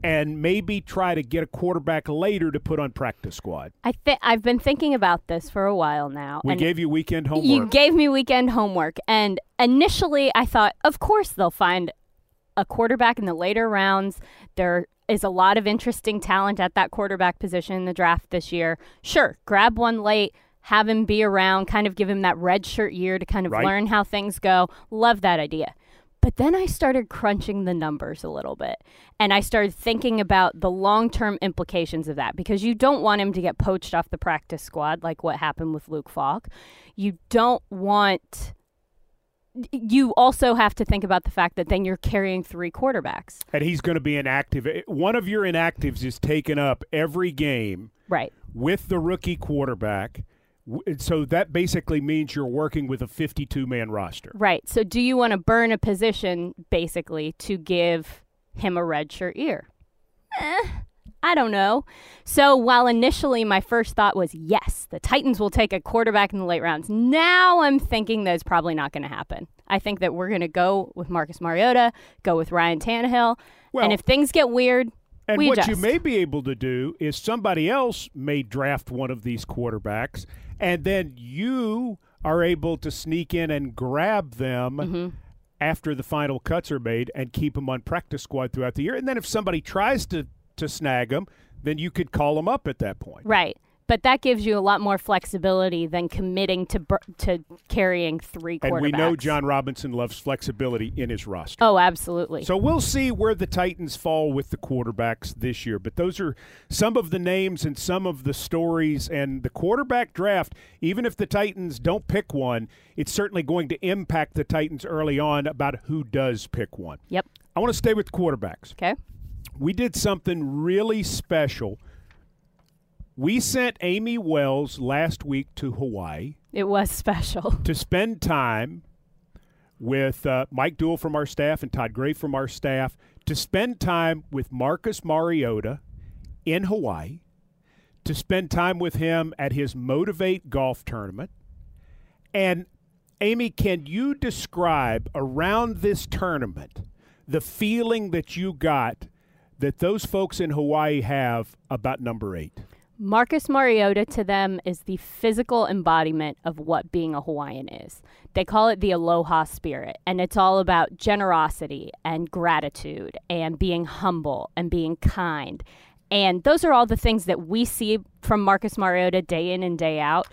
and maybe try to get a quarterback later to put on practice squad? I th- I've been thinking about this for a while now. We and gave you weekend homework. You gave me weekend homework. And initially, I thought, of course, they'll find a quarterback in the later rounds. There is a lot of interesting talent at that quarterback position in the draft this year. Sure, grab one late, have him be around, kind of give him that red shirt year to kind of Right. learn how things go. Love that idea. But then I started crunching the numbers a little bit. And I started thinking about the long term implications of that because you don't want him to get poached off the practice squad like what happened with Luke Falk. You don't want. You also have to think about the fact that then you're carrying three quarterbacks. and he's going to be inactive. Eh, one of your inactives is taken up every game Right. with the rookie quarterback. So that basically means you're working with a 52 man roster. Right. So do you want to burn a position basically to give him a red shirt year? Eh, I don't know. So while initially my first thought was yes, the Titans will take a quarterback in the late rounds. Now I'm thinking that's probably not going to happen. I think that we're going to go with Marcus Mariota, go with Ryan Tannehill, Well- and if things get weird, And we what adjust. you may be able to do is somebody else may draft one of these quarterbacks, and then you are able to sneak in and grab them Mm-hmm. after the final cuts are made and keep them on practice squad throughout the year. And then if somebody tries to, to snag them, then you could call them up at that point. right. But that gives you a lot more flexibility than committing to to carrying three quarterbacks. And we know Jon Robinson loves flexibility in his roster. Oh, absolutely. So we'll see where the Titans fall with the quarterbacks this year. But those are some of the names and some of the stories. And the quarterback draft, even if the Titans don't pick one, it's certainly going to impact the Titans early on about who does pick one. Yep. I want to stay with quarterbacks. Okay. We did something really special. We sent Amie Wells last week to Hawaii It was special. to spend time with uh, Mike Dool from our staff and Todd Gray from our staff to spend time with Marcus Mariota in Hawaii, to spend time with him at his Motiv8 golf tournament. And Amie, can you describe around this tournament the feeling that you got that those folks in Hawaii have about number eight? Marcus Mariota to them is the physical embodiment of what being a Hawaiian is. They call it the aloha spirit, and it's all about generosity and gratitude and being humble and being kind. And those are all the things that we see from Marcus Mariota day in and day out.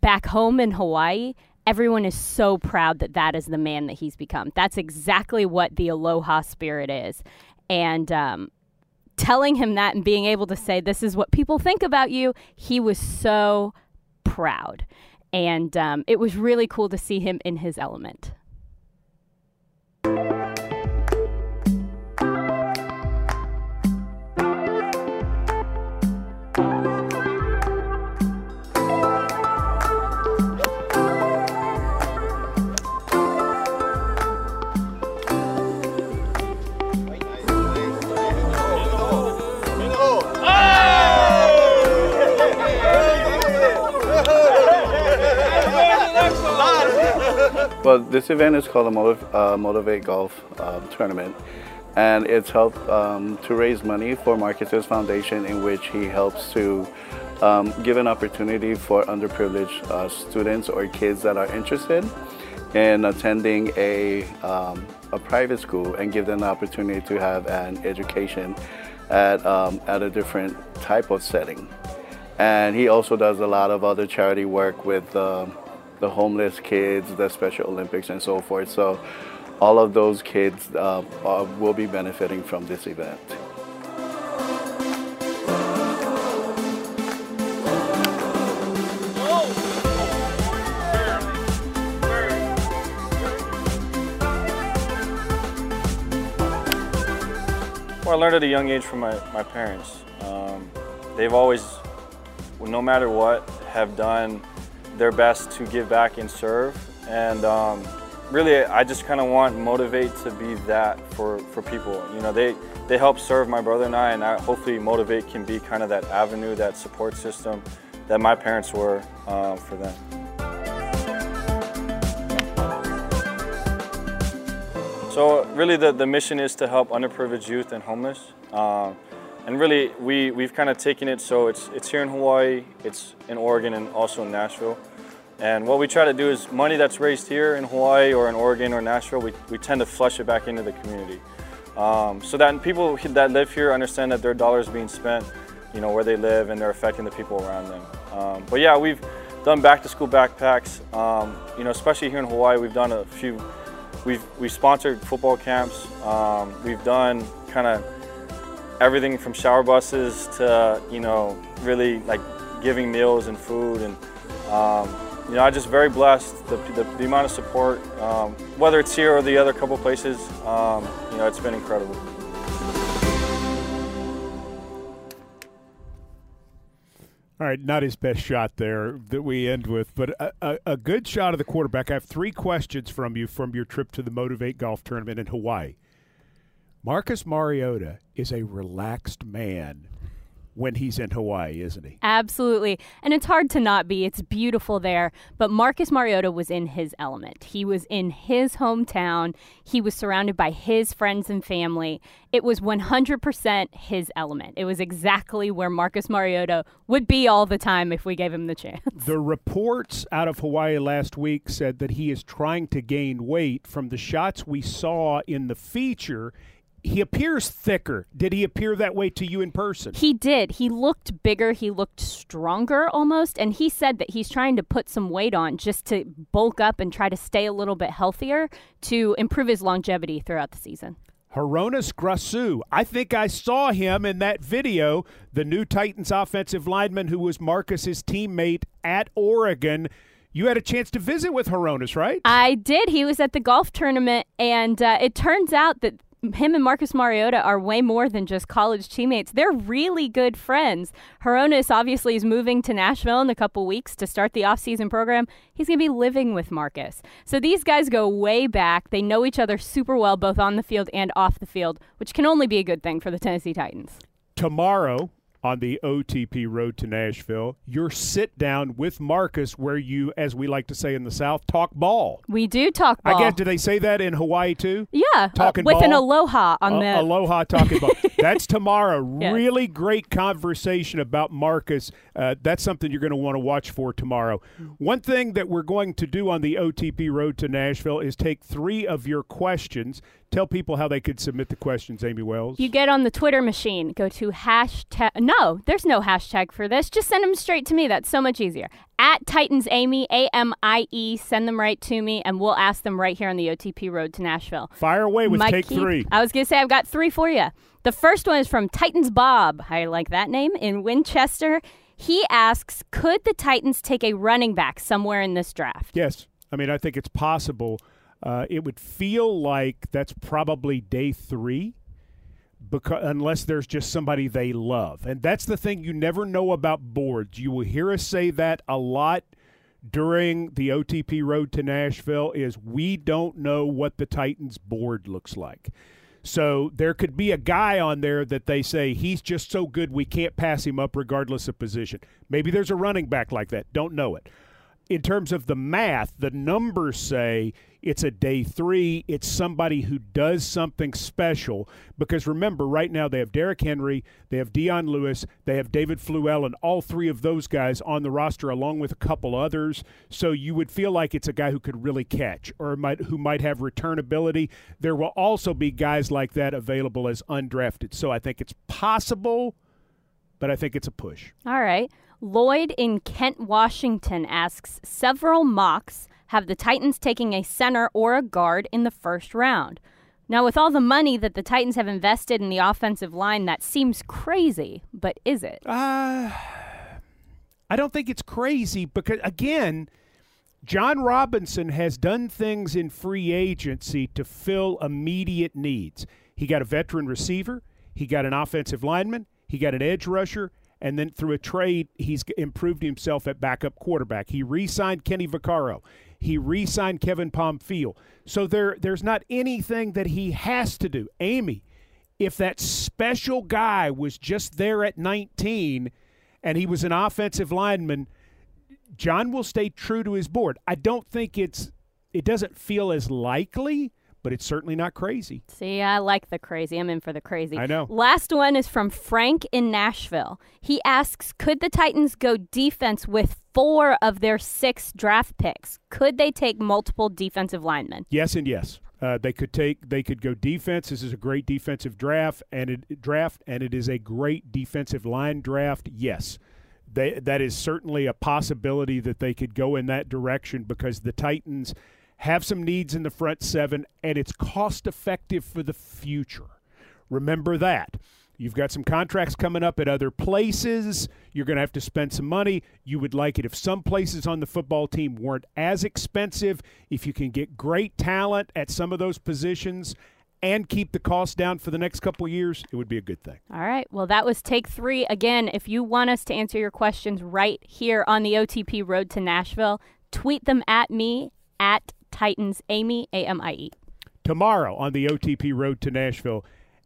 Back home in Hawaii, everyone is so proud that that is the man that he's become. That's exactly what the aloha spirit is. And um, telling him that and being able to say this is what people think about you he was so proud. And um, it was really cool to see him in his element Well, this event is called the Motiv- uh, Motiv8 Golf uh, Tournament, and it's helped um, to raise money for Marcus's foundation, in which he helps to um, give an opportunity for underprivileged uh, students or kids that are interested in attending a, um, a private school and give them the opportunity to have an education at, um, at a different type of setting. And he also does a lot of other charity work with uh, the homeless kids, the Special Olympics, and so forth. So all of those kids uh, will be benefiting from this event. Well, I learned at a young age from my, my parents. Um, they've always, no matter what, have done their best to give back and serve. And um, really, I just kind of want Motiv8 to be that for, for people. You know, they, they help serve my brother and I, and I, hopefully Motiv8 can be kind of that avenue, that support system that my parents were uh, for them. So really the, the mission is to help underprivileged youth and homeless. Um, and really we, we've kind of taken it so it's, it's here in Hawaii, it's in Oregon and also in Nashville. And what we try to do is money that's raised here in Hawaii or in Oregon or Nashville, we, we tend to flush it back into the community. Um, so that people that live here understand that their dollars being spent, you know, where they live and they're affecting the people around them. Um, but yeah, we've done back to school backpacks, um, you know, especially here in Hawaii, we've done a few We've, we've sponsored football camps. Um, we've done kind of everything from shower buses to, you know, really like giving meals and food. And, um, you know, I'm just very blessed the, the, the amount of support, um, whether it's here or the other couple places, um, you know, it's been incredible. All right, not his best shot there that we end with, but a, a, a, good shot of the quarterback. I have three questions from you from your trip to the Motiv8 Golf Tournament in Hawaii. Marcus Mariota is a relaxed man when he's in Hawaii, isn't he? Absolutely. And it's hard to not be. It's beautiful there. But Marcus Mariota was in his element. He was in his hometown. He was surrounded by his friends and family. It was 100% his element. It was exactly where Marcus Mariota would be all the time if we gave him the chance. The reports out of Hawaii last week said that he is trying to gain weight from the shots we saw in the feature he appears thicker. Did he appear that way to you in person? He did. He looked bigger. He looked stronger almost. And he said that he's trying to put some weight on just to bulk up and try to stay a little bit healthier to improve his longevity throughout the season. Hroniss Grasu. I think I saw him in that video, the new Titans offensive lineman who was Marcus's teammate at Oregon. You had a chance to visit with Hroniss, right? I did. He was at the golf tournament, and uh, it turns out that him and Marcus Mariota are way more than just college teammates. They're really good friends. Hroniss obviously is moving to Nashville in a couple weeks to start the offseason program. He's going to be living with Marcus. So these guys go way back. They know each other super well, both on the field and off the field, which can only be a good thing for the Tennessee Titans. Tomorrow, on the OTP Road to Nashville, your sit down with Marcus, where you, as we like to say in the South, talk ball. We do talk ball. I guess, do they say that in Hawaii too? Yeah, uh, talking uh, with ball? an aloha on uh, the aloha talking ball. That's tomorrow. Yes. Really great conversation about Marcus. Uh, that's something you're going to want to watch for tomorrow. One thing that we're going to do on the OTP Road to Nashville is take three of your questions. Tell people how they could submit the questions, Amie Wells. You get on the Twitter machine, go to hashtag. No, there's no hashtag for this. Just send them straight to me. That's so much easier. At Titans Amie, A M I E, send them right to me, and we'll ask them right here on the OTP Road to Nashville. Fire away with Mikey, take three. I was going to say, I've got three for you. The first one is from Titans Bob. I like that name in Winchester. He asks, could the Titans take a running back somewhere in this draft? Yes. I mean, I think it's possible. Uh, it would feel like that's probably day three, because unless there's just somebody they love, and that's the thing you never know about boards. You will hear us say that a lot during the OTP Road to Nashville. Is we don't know what the Titans board looks like. So there could be a guy on there that they say he's just so good we can't pass him up regardless of position. Maybe there's a running back like that. Don't know it. In terms of the math, the numbers say it's a day three. It's somebody who does something special. Because remember, right now they have Derrick Henry, they have Dion Lewis, they have David Fluellen, and all three of those guys on the roster, along with a couple others. So you would feel like it's a guy who could really catch or might who might have return ability. There will also be guys like that available as undrafted. So I think it's possible, but I think it's a push. All right. Lloyd in Kent, Washington asks several mocks have the Titans taking a center or a guard in the first round. Now, with all the money that the Titans have invested in the offensive line, that seems crazy, but is it? Uh, I don't think it's crazy because, again, Jon Robinson has done things in free agency to fill immediate needs. He got a veteran receiver, he got an offensive lineman, he got an edge rusher, and then through a trade, he's improved himself at backup quarterback. He re signed Kenny Vaccaro. He re-signed Kevin Pamphile. So there, there's not anything that he has to do. Amie, if that special guy was just there at 19 and he was an offensive lineman, Jon will stay true to his board. I don't think it's it doesn't feel as likely, but it's certainly not crazy. See, I like the crazy. I'm in for the crazy. I know. Last one is from Frank in Nashville. He asks Could the Titans go defense with four of their six draft picks? Could they take multiple defensive linemen? Yes, and yes. Uh, they could take. They could go defense. This is a great defensive draft, and it draft, and it is a great defensive line draft. Yes, they, that is certainly a possibility that they could go in that direction because the Titans have some needs in the front seven, and it's cost effective for the future. Remember that. You've got some contracts coming up at other places. You're going to have to spend some money. You would like it if some places on the football team weren't as expensive. If you can get great talent at some of those positions and keep the cost down for the next couple years, it would be a good thing. All right. Well, that was take three. Again, if you want us to answer your questions right here on the OTP Road to Nashville, tweet them at me at Titans Amie, A M I E. Tomorrow on the OTP Road to Nashville,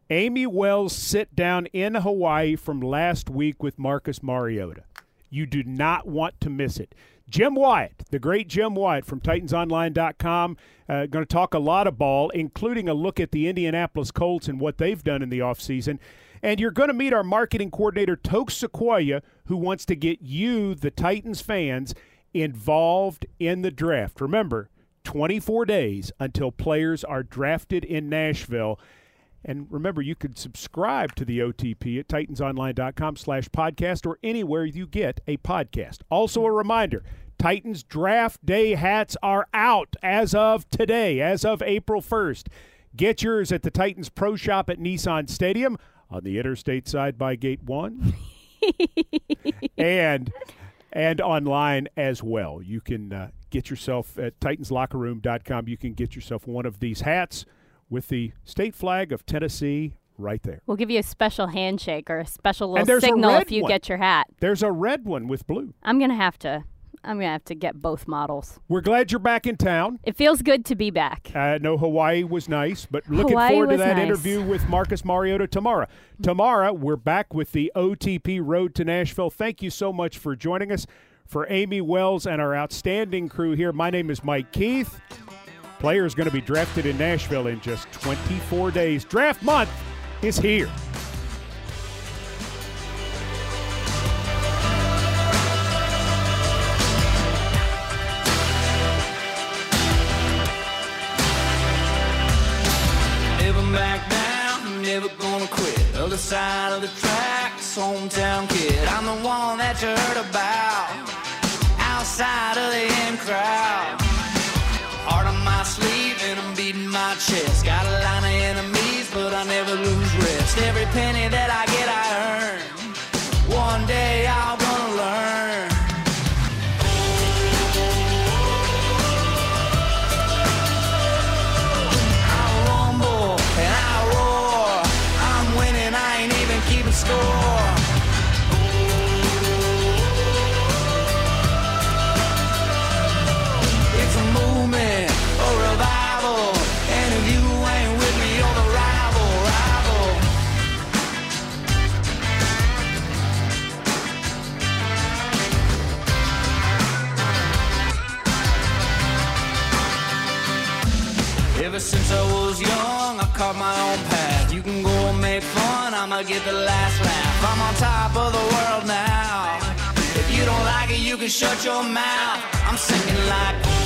Amie Wells sit down in Hawaii from last week with Marcus Mariota. You do not want to miss it. Jim Wyatt, the great Jim Wyatt from TitansOnline.com, uh, going to talk a lot of ball, including a look at the Indianapolis Colts and what they've done in the offseason. And you're going to meet our marketing coordinator, Toke Sequoia, who wants to get you, the Titans fans, involved in the draft. Remember, 24 days until players are drafted in Nashville. And remember, you can subscribe to the OTP at titansonline.com slash podcast or anywhere you get a podcast. Also a reminder, Titans draft day hats are out as of today, as of April 1st. Get yours at the Titans Pro Shop at Nissan Stadium on the interstate side by Gate 1. and and online as well. You can uh, get yourself at titanslockerroom.com. You can get yourself one of these hats with the state flag of Tennessee right there. We'll give you a special handshake or a special little signal if you one. get your hat. There's a red one with blue. I'm gonna have to. I'm gonna have to get both models. We're glad you're back in town. It feels good to be back. I know Hawaii was nice, but looking Hawaii forward to that nice. interview with Marcus Mariota tomorrow. Tomorrow, we're back with the OTP Road to Nashville. Thank you so much for joining us. For Amie Wells and our outstanding crew here, my name is Mike Keith. Player is going to be drafted in Nashville in just 24 days. Draft month is here. Side of the tracks, hometown kid. I'm the one that you heard about. Crowd. Heart on my sleeve and I'm beating my chest. Got a line of enemies, but I never lose rest. Every penny that I get, since I was young, I carved my own path. You can go and make fun, I'ma get the last laugh. I'm on top of the world now. If you don't like it, you can shut your mouth. I'm singing like.